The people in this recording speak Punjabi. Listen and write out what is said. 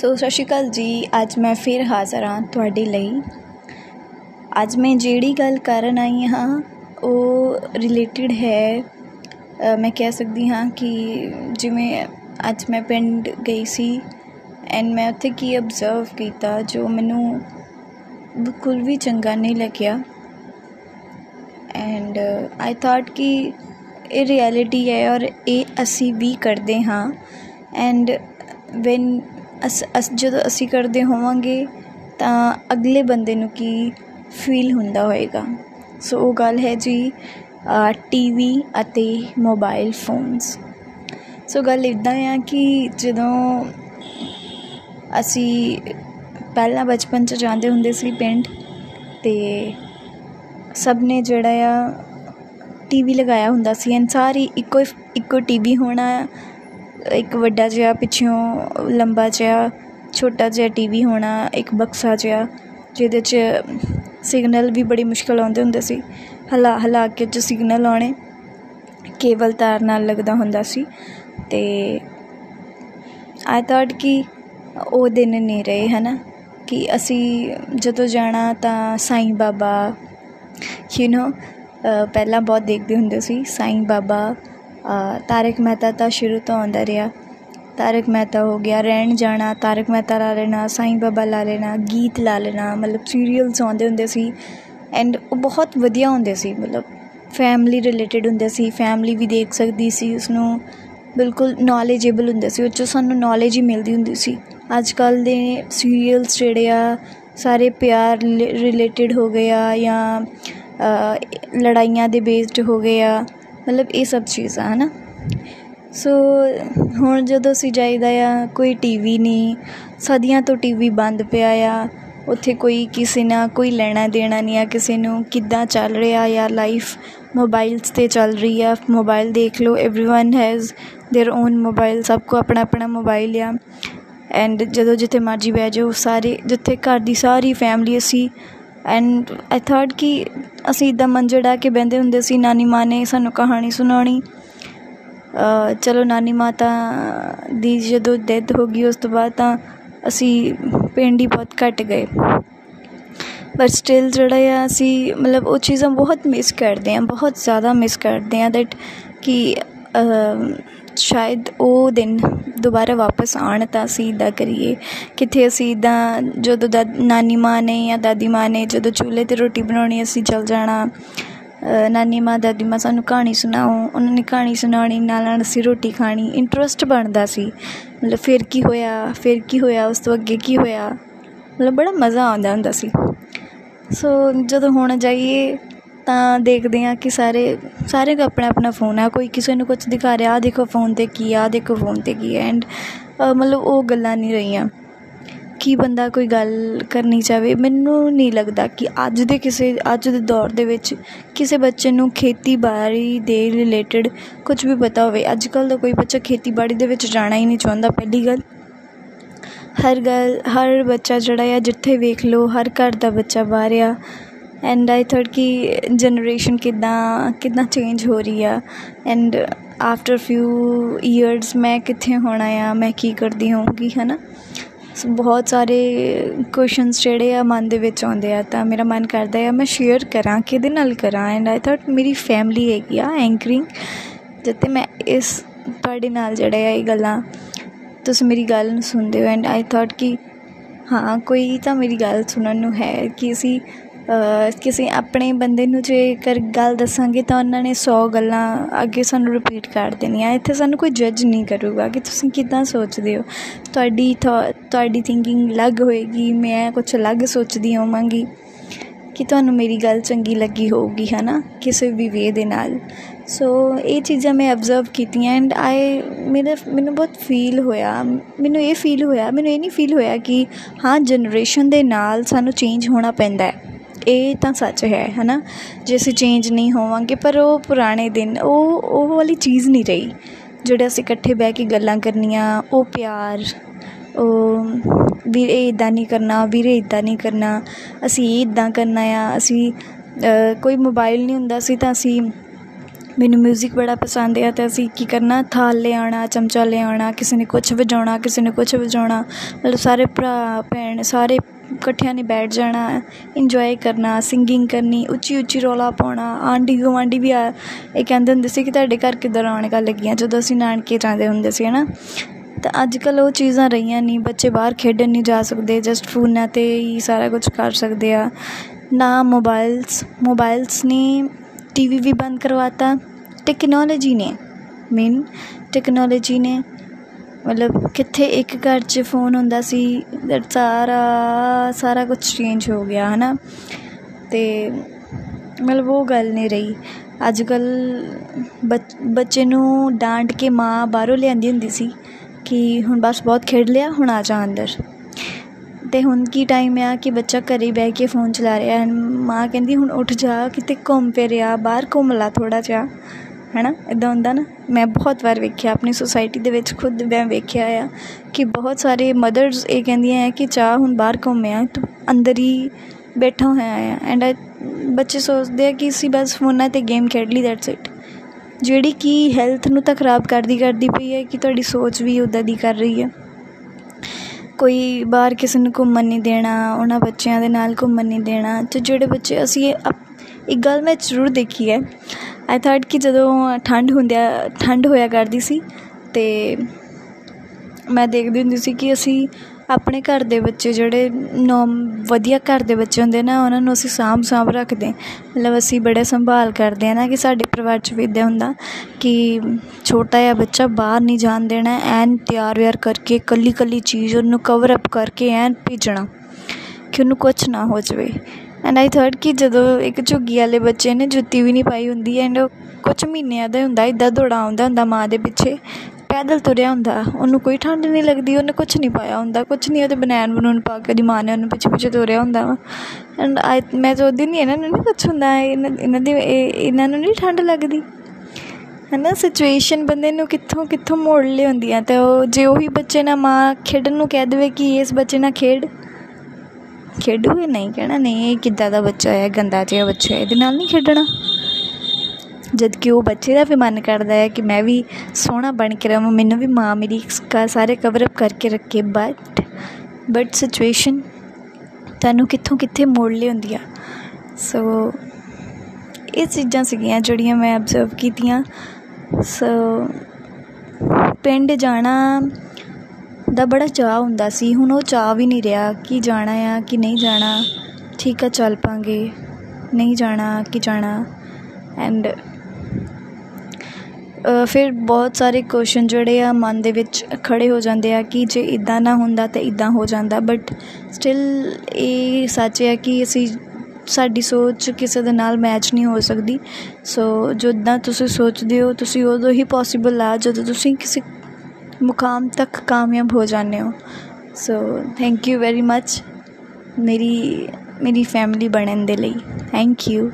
ਸੋ ਸਤਿ ਸ਼੍ਰੀ ਅਕਾਲ ਜੀ, ਅੱਜ ਮੈਂ ਫਿਰ ਹਾਜ਼ਰ ਹਾਂ ਤੁਹਾਡੇ ਲਈ। ਅੱਜ ਮੈਂ ਜਿਹੜੀ ਗੱਲ ਕਰਨ ਆਈ ਹਾਂ, ਉਹ ਰਿਲੇਟਡ ਹੈ ਮੈਂ ਕਹਿ ਸਕਦੀ ਹਾਂ ਕਿ ਜਿਵੇਂ ਅੱਜ ਮੈਂ ਪਿੰਡ ਗਈ ਸੀ ਐਂਡ ਮੈਂ ਉੱਥੇ ਕੀ ਅਬਜ਼ਰਵ ਕੀਤਾ ਜੋ ਮੈਨੂੰ ਬਿਲਕੁਲ ਵੀ ਚੰਗਾ ਨਹੀਂ ਲੱਗਿਆ। ਐਂਡ ਆਈ ਥਾਟ ਕਿ ਇਹ ਰਿਐਲਿਟੀ ਹੈ ਔਰ ਇਹ ਅਸੀਂ ਵੀ ਕਰਦੇ ਹਾਂ। ਐਂਡ ਵੈਨ ਅਸ ਅਸ ਜਦੋਂ ਅਸੀਂ ਕਰਦੇ ਹੋਵਾਂਗੇ ਤਾਂ ਅਗਲੇ ਬੰਦੇ ਨੂੰ ਕੀ ਫੀਲ ਹੁੰਦਾ ਹੋਏਗਾ? ਸੋ ਉਹ ਗੱਲ ਹੈ ਜੀ ਟੀਵੀ ਅਤੇ ਮੋਬਾਈਲ ਫੋਨਸ ਸੋ ਗੱਲ ਇਦਾਂ ਆ ਕਿ ਜਦੋਂ ਅਸੀਂ ਪਹਿਲਾਂ ਬਚਪਨ 'ਚ ਜਾਂਦੇ ਹੁੰਦੇ ਸੀ ਪਿੰਡ, ਤੇ ਸਭ ਨੇ ਜਿਹੜਾ ਆ ਟੀਵੀ ਲਗਾਇਆ ਹੁੰਦਾ ਸੀ ਐਂ ਸਾਰੀ ਇੱਕੋ ਇੱਕੋ ਟੀਵੀ ਹੋਣਾ ਇੱਕ ਵੱਡਾ ਜਿਹਾ ਪਿੱਛੋਂ ਲੰਬਾ ਜਿਹਾ, ਛੋਟਾ ਜਿਹਾ ਟੀਵੀ ਹੋਣਾ, ਇੱਕ ਬਕਸਾ ਜਿਹਾ, ਜਿਹਦੇ 'ਚ ਸਿਗਨਲ ਵੀ ਬੜੀ ਮੁਸ਼ਕਲ ਆਉਂਦੇ ਹੁੰਦੇ ਸੀ। ਹਲਾ ਹਲਾ ਕੇ ਚ ਸਿਗਨਲ ਆਉਣੇ ਕੇਬਲ ਤਾਰ ਨਾਲ ਲੱਗਦਾ ਹੁੰਦਾ ਸੀ। ਤੇ ਆਈ ਥਾਟ ਕਿ ਉਹ ਦਿਨ ਨਹੀਂ ਰਹੇ, ਹਨਾ? ਕਿ ਅਸੀਂ ਜਦੋਂ ਜਾਣਾ ਤਾਂ ਸਾਈਂ ਬਾਬਾ ਯੂ نو ਪਹਿਲਾਂ ਬਹੁਤ ਦੇਖਦੇ ਹੁੰਦੇ ਸੀ, ਸਾਈਂ ਬਾਬਾ ਤਾਰਕ ਮਹਿਤਾ ਤਾਂ ਸ਼ੁਰੂ ਤੋਂ ਆਉਂਦਾ ਰਿਹਾ। ਤਾਰਕ ਮਹਿਤਾ ਹੋ ਗਿਆ, ਰਹਿਣ ਜਾਣਾ, ਤਾਰਕ ਮਹਿਤਾ ਲਾ ਲੈਣਾ, ਸਾਈਂ ਬਾਬਾ ਲਾ ਲੈਣਾ, ਗੀਤ ਲਾ ਲੈਣਾ, ਮਤਲਬ ਸੀਰੀਅਲਸ ਆਉਂਦੇ ਹੁੰਦੇ ਸੀ ਐਂਡ ਉਹ ਬਹੁਤ ਵਧੀਆ ਹੁੰਦੇ ਸੀ, ਮਤਲਬ ਫੈਮਿਲੀ ਰਿਲੇਟਡ ਹੁੰਦੇ ਸੀ ਫੈਮਿਲੀ ਵੀ ਦੇਖ ਸਕਦੀ ਸੀ ਉਸ ਨੂੰ ਬਿਲਕੁਲ ਨੌਲੇਜੇਬਲ ਹੁੰਦੇ ਸੀ, ਉਹ 'ਚੋਂ ਸਾਨੂੰ ਨੌਲੇਜ ਹੀ ਮਿਲਦੀ ਹੁੰਦੀ ਸੀ। ਅੱਜ ਕੱਲ ਦੇ ਸੀਰੀਅਲਸ ਜਿਹੜੇ ਆ, ਸਾਰੇ ਪਿਆਰ ਰਿਲੇਟਡ ਹੋ ਗਏ ਆ ਜਾਂ ਲੜਾਈਆਂ ਦੇ ਬੇਸਡ ਹੋ ਗਏ ਆ। ਮਤਲਬ ਇਹ ਸਭ ਚੀਜ਼ਾਂ ਹਨਾ ਸੋ ਹੁਣ ਜਦੋਂ ਅਸੀਂ ਜਾਈਦਾ ਆ ਕੋਈ ਟੀਵੀ ਨਹੀਂ ਸਦੀਆਂ ਤੋਂ ਟੀਵੀ ਬੰਦ ਪਿਆ ਆ ਉੱਥੇ ਕੋਈ ਕਿਸੇ ਨਾਲ ਕੋਈ ਲੈਣਾ ਦੇਣਾ ਨਹੀਂ ਆ ਕਿਸੇ ਨੂੰ ਕਿੱਦਾਂ ਚੱਲ ਰਿਹਾ ਆ ਲਾਈਫ ਮੋਬਾਈਲਸ 'ਤੇ ਚੱਲ ਰਹੀ ਆ ਮੋਬਾਈਲ ਦੇਖ ਲਓ everyone has their own mobile ਸਭ ਕੋ ਆਪਣਾ ਆਪਣਾ ਮੋਬਾਈਲ ਆ ਐਂਡ ਜਦੋਂ ਜਿੱਥੇ ਮਰਜੀ ਬਹਿ ਜਾਓ ਸਾਰੇ ਜਿੱਥੇ ਘਰ ਦੀ ਸਾਰੀ ਫੈਮਿਲੀ ਅਸੀਂ ਐਂਡ ਆਈ ਥਾਟ ਕਿ ਅਸੀਂ ਇਦਾਂ ਮੰਜੇ ਡਾ ਕੇ ਬਹਿੰਦੇ ਹੁੰਦੇ ਸੀ, ਨਾਨੀ ਮਾਂ ਨੇ ਸਾਨੂੰ ਕਹਾਣੀ ਸੁਣਾਉਣੀ। ਚਲੋ ਨਾਨੀ ਮਾਤਾ ਦੀ ਜਦੋਂ ਡੈਥ ਹੋ ਗਈ, ਉਸ ਤੋਂ ਬਾਅਦ ਤਾਂ ਅਸੀਂ ਪਿੰਡ ਹੀ ਬਹੁਤ ਘੱਟ ਗਏ। ਪਰ ਸਟਿਲ ਜਿਹੜਾ ਆ, ਅਸੀਂ ਮਤਲਬ ਉਹ ਚੀਜ਼ਾਂ ਬਹੁਤ ਮਿਸ ਕਰਦੇ ਆ ਬਹੁਤ ਜ਼ਿਆਦਾ ਮਿਸ ਕਰਦੇ ਆ ਦੈਟ ਕਿ ਸ਼ਾਇਦ ਉਹ ਦਿਨ ਦੁਬਾਰਾ ਵਾਪਸ ਆਣ ਤਾਂ ਅਸੀਂ ਇਦਾਂ ਕਰੀਏ। ਕਿੱਥੇ ਅਸੀਂ ਇਦਾਂ ਜਦੋਂ ਦਾ ਨਾਨੀ ਮਾਂ ਨੇ ਜਾਂ ਦਾਦੀ ਮਾਂ ਨੇ ਜਦੋਂ ਚੁੱਲ੍ਹੇ 'ਤੇ ਰੋਟੀ ਬਣਾਉਣੀ, ਅਸੀਂ ਚੱਲ ਜਾਣਾ। ਨਾਨੀ ਮਾਂ, ਦਾਦੀ ਮਾਂ ਸਾਨੂੰ ਕਹਾਣੀ ਸੁਣਾਓ। ਉਹਨਾਂ ਨੇ ਕਹਾਣੀ ਸੁਣਾਉਣੀ, ਨਾਲ ਨਾਲ ਅਸੀਂ ਰੋਟੀ ਖਾਣੀ। ਇੰਟਰਸਟ ਬਣਦਾ ਸੀ। ਮਤਲਬ ਫਿਰ ਕੀ ਹੋਇਆ, ਫਿਰ ਕੀ ਹੋਇਆ, ਉਸ ਤੋਂ ਅੱਗੇ ਕੀ ਹੋਇਆ। ਮਤਲਬ ਬੜਾ ਮਜ਼ਾ ਆਉਂਦਾ ਹੁੰਦਾ ਸੀ। ਸੋ ਜਦੋਂ ਹੁਣ ਜਾਈਏ ਤਾਂ ਦੇਖਦੇ ਆ ਕਿ ਸਾਰੇ ਸਾਰੇ ਕੋ ਆਪਣਾ ਆਪਣਾ ਫੋਨ ਆ। ਕੋਈ ਕਿਸੇ ਨੂੰ ਕੁਝ ਦਿਖਾ ਰਿਹਾ ਆ ਦੇਖੋ ਫੋਨ 'ਤੇ ਕੀ ਆ ਦੇਖੋ ਫੋਨ 'ਤੇ ਕੀ ਹੈ ਐਂਡ ਮਤਲਬ ਉਹ ਗੱਲਾਂ ਨਹੀਂ ਰਹੀਆਂ। ਕੀ ਬੰਦਾ ਕੋਈ ਗੱਲ ਕਰਨੀ ਚਾਵੇ ਮੈਨੂੰ ਨਹੀਂ ਲੱਗਦਾ ਕਿ ਅੱਜ ਦੇ ਕਿਸੇ, ਅੱਜ ਦੇ ਦੌਰ ਦੇ ਵਿੱਚ ਕਿਸੇ ਬੱਚੇ ਨੂੰ ਖੇਤੀਬਾੜੀ ਦੇ ਰਿਲੇਟਡ ਕੁਝ ਵੀ ਪਤਾ ਹੋਵੇ। ਅੱਜ ਕੱਲ ਦਾ ਕੋਈ ਬੱਚਾ ਖੇਤੀਬਾੜੀ ਦੇ ਵਿੱਚ ਜਾਣਾ ਹੀ ਨਹੀਂ ਚਾਹੁੰਦਾ, ਪਹਿਲੀ ਗੱਲ। ਹਰ ਗੱਲ, ਹਰ ਬੱਚਾ ਜਿਹੜਾ ਆ, ਜਿੱਥੇ ਵੇਖ ਲਓ, ਹਰ ਘਰ ਦਾ ਬੱਚਾ ਬਾਹਰ ਆ। ਐਂਡ ਆਈ ਥਰਡ ਕਿ ਜਨਰੇਸ਼ਨ ਕਿੱਦਾਂ ਕਿੱਦਾਂ ਚੇਂਜ ਹੋ ਰਹੀ ਆ ਐਂਡ ਆਫਟਰ ਫਿਊ ਈਅਰਸ ਮੈਂ ਕਿੱਥੇ ਹੋਣਾ ਆ ਮੈਂ ਕੀ ਕਰਦੀ ਹੋਊਂਗੀ ਹੈ ਨਾ ਬਹੁਤ ਸਾਰੇ ਕੁਐਸਚਨਸ ਜਿਹੜੇ ਆ ਮਨ ਦੇ ਵਿੱਚ ਆਉਂਦੇ ਆ ਤਾਂ ਮੇਰਾ ਮਨ ਕਰਦਾ ਆ ਮੈਂ ਸ਼ੇਅਰ ਕਰਾਂ ਕਿਹਦੇ ਨਾਲ ਕਰਾਂ ਐਂਡ ਆਈ ਥਾਟ ਮੇਰੀ ਫੈਮਿਲੀ ਹੈਗੀ ਆ ਐਂਕਰਿੰਗ ਜਿੱਤੇ ਮੈਂ ਇਸ ਤੁਹਾਡੇ ਨਾਲ ਜਿਹੜੇ ਆ ਇਹ ਗੱਲਾਂ ਤੁਸੀਂ ਮੇਰੀ ਗੱਲ ਨੂੰ ਸੁਣਦੇ ਹੋ ਐਂਡ ਆਈ ਥਾਟ ਕਿ ਹਾਂ ਕੋਈ ਤਾਂ ਮੇਰੀ ਗੱਲ ਸੁਣਨ ਨੂੰ ਹੈ ਕਿ ਅਸੀਂ ਕਿਸੇ ਆਪਣੇ ਬੰਦੇ ਨੂੰ ਜੇ ਕਰ ਗੱਲ ਦੱਸਾਂਗੇ ਤਾਂ ਉਹਨਾਂ ਨੇ 100 ਗੱਲਾਂ ਅੱਗੇ ਸਾਨੂੰ ਰਿਪੀਟ ਕਰ ਦੇਣੀਆਂ। ਇੱਥੇ ਸਾਨੂੰ ਕੋਈ ਜੱਜ ਨਹੀਂ ਕਰੂਗਾ ਕਿ ਤੁਸੀਂ ਕਿਦਾਂ ਸੋਚਦੇ ਹੋ। ਤੁਹਾਡੀ ਤੁਹਾਡੀ ਥਿੰਕਿੰਗ ਅਲੱਗ ਹੋਏਗੀ, ਮੈਂ ਕੁਝ ਅਲੱਗ ਸੋਚਦੀ ਹੋਵਾਂਗੀ। ਕਿ ਤੁਹਾਨੂੰ ਮੇਰੀ ਗੱਲ ਚੰਗੀ ਲੱਗੀ ਹੋਊਗੀ ਹੈ ਨਾ ਕਿਸੇ ਵੀ ਵੇ ਦੇ ਨਾਲ। ਸੋ ਇਹ ਚੀਜ਼ਾਂ ਮੈਂ ਅਬਜ਼ਰਵ ਕੀਤੀਆਂ ਐਂਡ ਆਈ ਮੇਰੇ, ਮੈਨੂੰ ਬਹੁਤ ਫੀਲ ਹੋਇਆ। ਮੈਨੂੰ ਇਹ ਫੀਲ ਹੋਇਆ, ਮੈਨੂੰ ਇਹ ਨਹੀਂ ਫੀਲ ਹੋਇਆ ਕਿ ਹਾਂ ਜਨਰੇਸ਼ਨ ਦੇ ਨਾਲ ਸਾਨੂੰ ਚੇਂਜ ਹੋਣਾ ਪੈਂਦਾ ਹੈ। ਇਹ ਤਾਂ ਸੱਚ ਹੈ, ਹਨਾ? ਜੇ ਅਸੀਂ ਚੇਂਜ ਨਹੀਂ ਹੋਵਾਂਗੇ, ਪਰ ਉਹ ਪੁਰਾਣੇ ਦਿਨ, ਉਹ ਉਹ ਵਾਲੀ ਚੀਜ਼ ਨਹੀਂ ਰਹੀ। ਜਿਹੜੇ ਅਸੀਂ ਇਕੱਠੇ ਬਹਿ ਕੇ ਗੱਲਾਂ ਕਰਨੀਆਂ, ਉਹ ਪਿਆਰ, ਉਹ ਵੀਰੇ ਇਦਾਂ ਨਹੀਂ ਕਰਨਾ, ਵੀਰੇ ਇਦਾਂ ਨਹੀਂ ਕਰਨਾ, ਅਸੀਂ ਇਹ ਇਦਾਂ ਕਰਨਾ ਆ, ਅਸੀਂ ਕੋਈ ਮੋਬਾਈਲ ਨਹੀਂ ਹੁੰਦਾ ਸੀ ਤਾਂ ਅਸੀਂ, ਮੈਨੂੰ ਮਿਊਜ਼ਿਕ ਬੜਾ ਪਸੰਦ ਆ ਅਤੇ ਅਸੀਂ ਕੀ ਕਰਨਾ? ਥਾਲ ਲਿਆਉਣਾ ਚਮਚਾ ਲਿਆਉਣਾ ਕਿਸੇ ਨੇ ਕੁਛ ਵਜਾਉਣਾ, ਕਿਸੇ ਨੇ ਕੁਛ ਵਜਾਉਣਾ। ਮਤਲਬ ਸਾਰੇ ਭਰਾ, ਭੈਣ, ਸਾਰੇ ਇਕੱਠਿਆਂ ਨੇ ਬੈਠ ਜਾਣਾ ਇੰਜੋਏ ਕਰਨਾ ਸਿੰਗਿੰਗ ਕਰਨੀ, ਉੱਚੀ ਉੱਚੀ ਰੌਲਾ ਪਾਉਣਾ, ਆਂਢੀ ਗੁਆਂਢੀ ਵੀ ਆ, ਇਹ ਕਹਿੰਦੇ ਹੁੰਦੇ ਸੀ ਕਿ ਤੁਹਾਡੇ ਘਰ ਕਿੱਦਾਂ ਰੌਣਕਾਂ ਲੱਗੀਆਂ, ਜਦੋਂ ਅਸੀਂ ਨਾਨਕੇ ਜਾਂਦੇ ਹੁੰਦੇ ਸੀ ਹੈ ਨਾ ਤਾਂ ਅੱਜ ਕੱਲ੍ਹ ਉਹ ਚੀਜ਼ਾਂ ਰਹੀਆਂ ਨਹੀਂ, ਬੱਚੇ ਬਾਹਰ ਖੇਡਣ ਨਹੀਂ ਜਾ ਸਕਦੇ ਜਸਟ ਫੋਨਾਂ 'ਤੇ ਹੀ ਸਾਰਾ ਕੁਝ ਕਰ ਸਕਦੇ ਆ। ਨਾ ਮੋਬਾਇਲਸ ਮੋਬਾਇਲਸ ਨੇ ਟੀ ਵੀ ਵੀ ਬੰਦ ਕਰਵਾਤਾ ਟੈਕਨੋਲੋਜੀ ਨੇ ਮੇਨ ਟੈਕਨੋਲੋਜੀ ਨੇ। ਮਤਲਬ ਕਿੱਥੇ ਇੱਕ ਘਰ 'ਚ ਫੋਨ ਹੁੰਦਾ ਸੀ ਦੈਟ ਸਾਰਾ ਸਾਰਾ ਕੁਝ ਚੇਂਜ ਹੋ ਗਿਆ ਹੈ ਨਾ ਅਤੇ ਮਤਲਬ ਉਹ ਗੱਲ ਨਹੀਂ ਰਹੀ। ਅੱਜ ਕੱਲ੍ਹ ਬੱਚੇ ਨੂੰ ਡਾਂਟ ਕੇ ਮਾਂ ਬਾਹਰੋਂ ਲਿਆਂਦੀ ਹੁੰਦੀ ਸੀ ਕਿ ਹੁਣ ਬਸ ਬਹੁਤ ਖੇਡ ਲਿਆ, ਹੁਣ ਆ ਜਾ ਅੰਦਰ। ਅਤੇ ਹੁਣ ਕੀ ਟਾਈਮ ਆ ਕਿ ਬੱਚਾ ਘਰ ਬਹਿ ਕੇ ਫੋਨ ਚਲਾ ਰਿਹਾ ਮਾਂ ਕਹਿੰਦੀ, ਹੁਣ ਉੱਠ ਜਾ, ਕਿਤੇ ਘੁੰਮ ਫਿਰ ਆ, ਬਾਹਰ ਘੁੰਮ ਲਾ ਥੋੜ੍ਹਾ ਜਿਹਾ। ਹੈ ਨਾ ਇੱਦਾਂ ਹੁੰਦਾ ਨਾ। ਮੈਂ ਬਹੁਤ ਵਾਰ ਵੇਖਿਆ, ਆਪਣੀ ਸੁਸਾਇਟੀ ਦੇ ਵਿੱਚ ਖੁਦ ਮੈਂ ਵੇਖਿਆ ਆ ਕਿ ਬਹੁਤ ਸਾਰੇ ਮਦਰਸ ਇਹ ਕਹਿੰਦੀਆਂ ਆ ਕਿ ਚਾਹ ਹੁਣ ਬਾਹਰ ਘੁੰਮਿਆ ਤੂੰ ਅੰਦਰ ਹੀ ਬੈਠਾ ਹੋਇਆ ਆ। ਐਂਡ ਬੱਚੇ ਸੋਚਦੇ ਆ ਕਿ ਅਸੀਂ ਬਸ ਫੋਨਾਂ 'ਤੇ ਗੇਮ ਖੇਡ ਲਈ ਦੈਟਸ ਇਟ ਜਿਹੜੀ ਕਿ ਹੈਲਥ ਨੂੰ ਤਾਂ ਖਰਾਬ ਕਰਦੀ ਕਰਦੀ ਪਈ ਹੈ ਕਿ ਤੁਹਾਡੀ ਸੋਚ ਵੀ ਉੱਦਾਂ ਦੀ ਕਰ ਰਹੀ ਹੈ ਕੋਈ ਬਾਹਰ ਕਿਸੇ ਨੂੰ ਘੁੰਮਣ ਨਹੀਂ ਦੇਣਾ, ਉਹਨਾਂ ਬੱਚਿਆਂ ਦੇ ਨਾਲ ਘੁੰਮਣ ਨਹੀਂ ਦੇਣਾ। ਅਤੇ ਜਿਹੜੇ ਬੱਚੇ, ਅਸੀਂ ਇੱਕ ਗੱਲ ਮੈਂ ਜ਼ਰੂਰ ਦੇਖੀ ਹੈ। ਆਈ ਥਾਟ ਕਿ ਜਦੋਂ ਠੰਡ ਹੁੰਦਿਆ, ਠੰਡ ਹੋਇਆ ਕਰਦੀ ਸੀ ਅਤੇ ਮੈਂ ਦੇਖਦੀ ਹੁੰਦੀ ਸੀ ਕਿ ਅਸੀਂ ਆਪਣੇ ਘਰ ਦੇ ਬੱਚੇ ਜਿਹੜੇ ਨੋ ਵਧੀਆ ਘਰ ਦੇ ਬੱਚੇ ਹੁੰਦੇ ਨਾ, ਉਹਨਾਂ ਨੂੰ ਅਸੀਂ ਸਾਂਭ ਸਾਂਭ ਰੱਖਦੇ ਮਤਲਬ ਅਸੀਂ ਬੜੇ ਸੰਭਾਲ ਕਰਦੇ ਹਾਂ ਨਾ ਕਿ ਸਾਡੇ ਪਰਿਵਾਰ 'ਚ ਵੀ ਇੱਦਾਂ ਹੁੰਦਾ ਕਿ ਛੋਟਾ ਜਿਹਾ ਬੱਚਾ ਬਾਹਰ ਨਹੀਂ ਜਾਣ ਦੇਣਾ, ਐਨ ਤਿਆਰ ਵਿਆਰ ਕਰਕੇ ਇਕੱਲੀ ਇਕੱਲੀ ਚੀਜ਼ ਉਹਨੂੰ ਕਵਰ ਅਪ ਕਰਕੇ ਐਨ ਭੇਜਣਾ। ਕਿ ਉਹਨੂੰ ਕੁਛ ਨਾ ਹੋ ਜਾਵੇ। ਐਂਡ ਆਈ ਥਰਡ ਕਿ ਜਦੋਂ ਇੱਕ ਝੁੱਗੀ ਵਾਲੇ ਬੱਚੇ ਨੇ ਜੁੱਤੀ ਵੀ ਨਹੀਂ ਪਾਈ ਹੁੰਦੀ ਐਂਡ ਕੁਛ ਮਹੀਨਿਆਂ ਦਾ ਹੁੰਦਾ ਇੱਦਾਂ ਦੌੜਾਉਂਦਾ ਹੁੰਦਾ ਮਾਂ ਦੇ ਪਿੱਛੇ, ਪੈਦਲ ਤੁਰਿਆ ਹੁੰਦਾ। ਉਹਨੂੰ ਕੋਈ ਠੰਡ ਨਹੀਂ ਲੱਗਦੀ, ਉਹਨੇ ਕੁਛ ਨਹੀਂ ਪਾਇਆ ਹੁੰਦਾ, ਕੁਛ ਨਹੀਂ ਉਹਦੇ ਬਨੈਣ ਬਨੂਨ ਪਾ ਕੇ ਉਹਦੀ ਮਾਂ ਨੇ ਉਹਨੂੰ ਪਿੱਛੇ ਪਿੱਛੇ ਤੁਰਿਆ ਹੁੰਦਾ ਵਾ। ਐਂਡ ਆਈ ਮੈਂ ਸੋਚਦੀ ਨਹੀਂ, ਇਹਨਾਂ ਨੂੰ ਨਹੀਂ ਕੁਛ ਹੁੰਦਾ, ਇਹਨਾਂ ਇਹਨਾਂ ਦੀ ਇਹਨਾਂ ਨੂੰ ਨਹੀਂ ਠੰਡ ਲੱਗਦੀ। ਹੈ ਨਾ ਸਿਚੁਏਸ਼ਨ ਬੰਦੇ ਨੂੰ ਕਿੱਥੋਂ ਕਿੱਥੋਂ ਮੋੜ ਲਿਆਉਂਦੀ ਆ ਤੇ ਉਹ ਜੇ ਉਹੀ ਬੱਚੇ ਨਾਲ ਮਾਂ ਖੇਡਣ ਨੂੰ ਕਹਿ ਦੇਵੇ ਕਿ ਇਸ ਬੱਚੇ ਨਾਲ ਖੇਡ ਖੇਡੂਗੇ ਨਹੀਂ ਕਹਿਣਾ, ਨਹੀਂ, ਇਹ ਕਿੱਦਾਂ ਦਾ ਬੱਚਾ ਹੈ ਗੰਦਾ ਜਿਹਾ ਬੱਚਾ ਹੈ, ਇਹਦੇ ਨਾਲ ਨਹੀਂ ਖੇਡਣਾ। ਜਦ ਕਿ ਉਹ ਬੱਚੇ ਦਾ ਵੀ ਮਨ ਕਰਦਾ ਹੈ ਕਿ ਮੈਂ ਵੀ ਸੋਹਣਾ ਬਣ ਕੇ ਰਹਾਂ, ਮੈਨੂੰ ਵੀ ਮਾਂ ਮੇਰੀ ਸਾਰੇ ਕਵਰ ਅਪ ਕਰਕੇ ਰੱਖੇ ਬਟ ਬਟ ਸਿਚੁਏਸ਼ਨ ਤੈਨੂੰ ਕਿੱਥੋਂ ਕਿੱਥੇ ਮੋੜ ਲਿਆਉਂਦੀ ਆ? ਸੋ ਇਹ ਚੀਜ਼ਾਂ ਸੀਗੀਆਂ ਜਿਹੜੀਆਂ ਮੈਂ ਅਬਜ਼ਰਵ ਕੀਤੀਆਂ। ਸੋ ਪਿੰਡ ਜਾਣਾ ਦਾ ਬੜਾ ਚਾਹ ਹੁੰਦਾ ਸੀ। ਹੁਣ ਉਹ ਚਾਹ ਵੀ ਨਹੀਂ ਰਿਹਾ ਕਿ ਜਾਣਾ ਆ ਕਿ ਨਹੀਂ ਜਾਣਾ। ਠੀਕ ਆ, ਚੱਲ ਪਾਂਗੇ। ਨਹੀਂ ਜਾਣਾ ਕਿ ਜਾਣਾ। ਐਂਡ ਫਿਰ ਬਹੁਤ ਸਾਰੇ ਕੁਐਸਚਨ ਜਿਹੜੇ ਆ ਮਨ ਦੇ ਵਿੱਚ ਖੜੇ ਹੋ ਜਾਂਦੇ ਆ ਕਿ ਜੇ ਇਦਾਂ ਨਾ ਹੁੰਦਾ ਤਾਂ ਇਦਾਂ ਹੋ ਜਾਂਦਾ। ਬਟ ਸਟਿਲ ਇਹ ਸੱਚ ਹੈ ਕਿ ਅਸੀਂ ਸਾਡੀ ਸੋਚ ਕਿਸੇ ਦੇ ਨਾਲ ਮੈਚ ਨਹੀਂ ਹੋ ਸਕਦੀ। ਸੋ ਜਿੱਦਾਂ ਤੁਸੀਂ ਸੋਚਦੇ ਹੋ, ਤੁਸੀਂ ਉਦੋਂ ਹੀ ਪੋਸੀਬਲ ਆ ਜਦੋਂ ਤੁਸੀਂ ਕਿਸੇ ਮੁਕਾਮ ਤੱਕ ਕਾਮਯਾਬ ਹੋ ਜਾਂਦੇ ਹੋ so thank you very much ਮੇਰੀ ਮੇਰੀ ਫੈਮਿਲੀ ਬਣਨ ਦੇ ਲਈ ਥੈਂਕ ਯੂ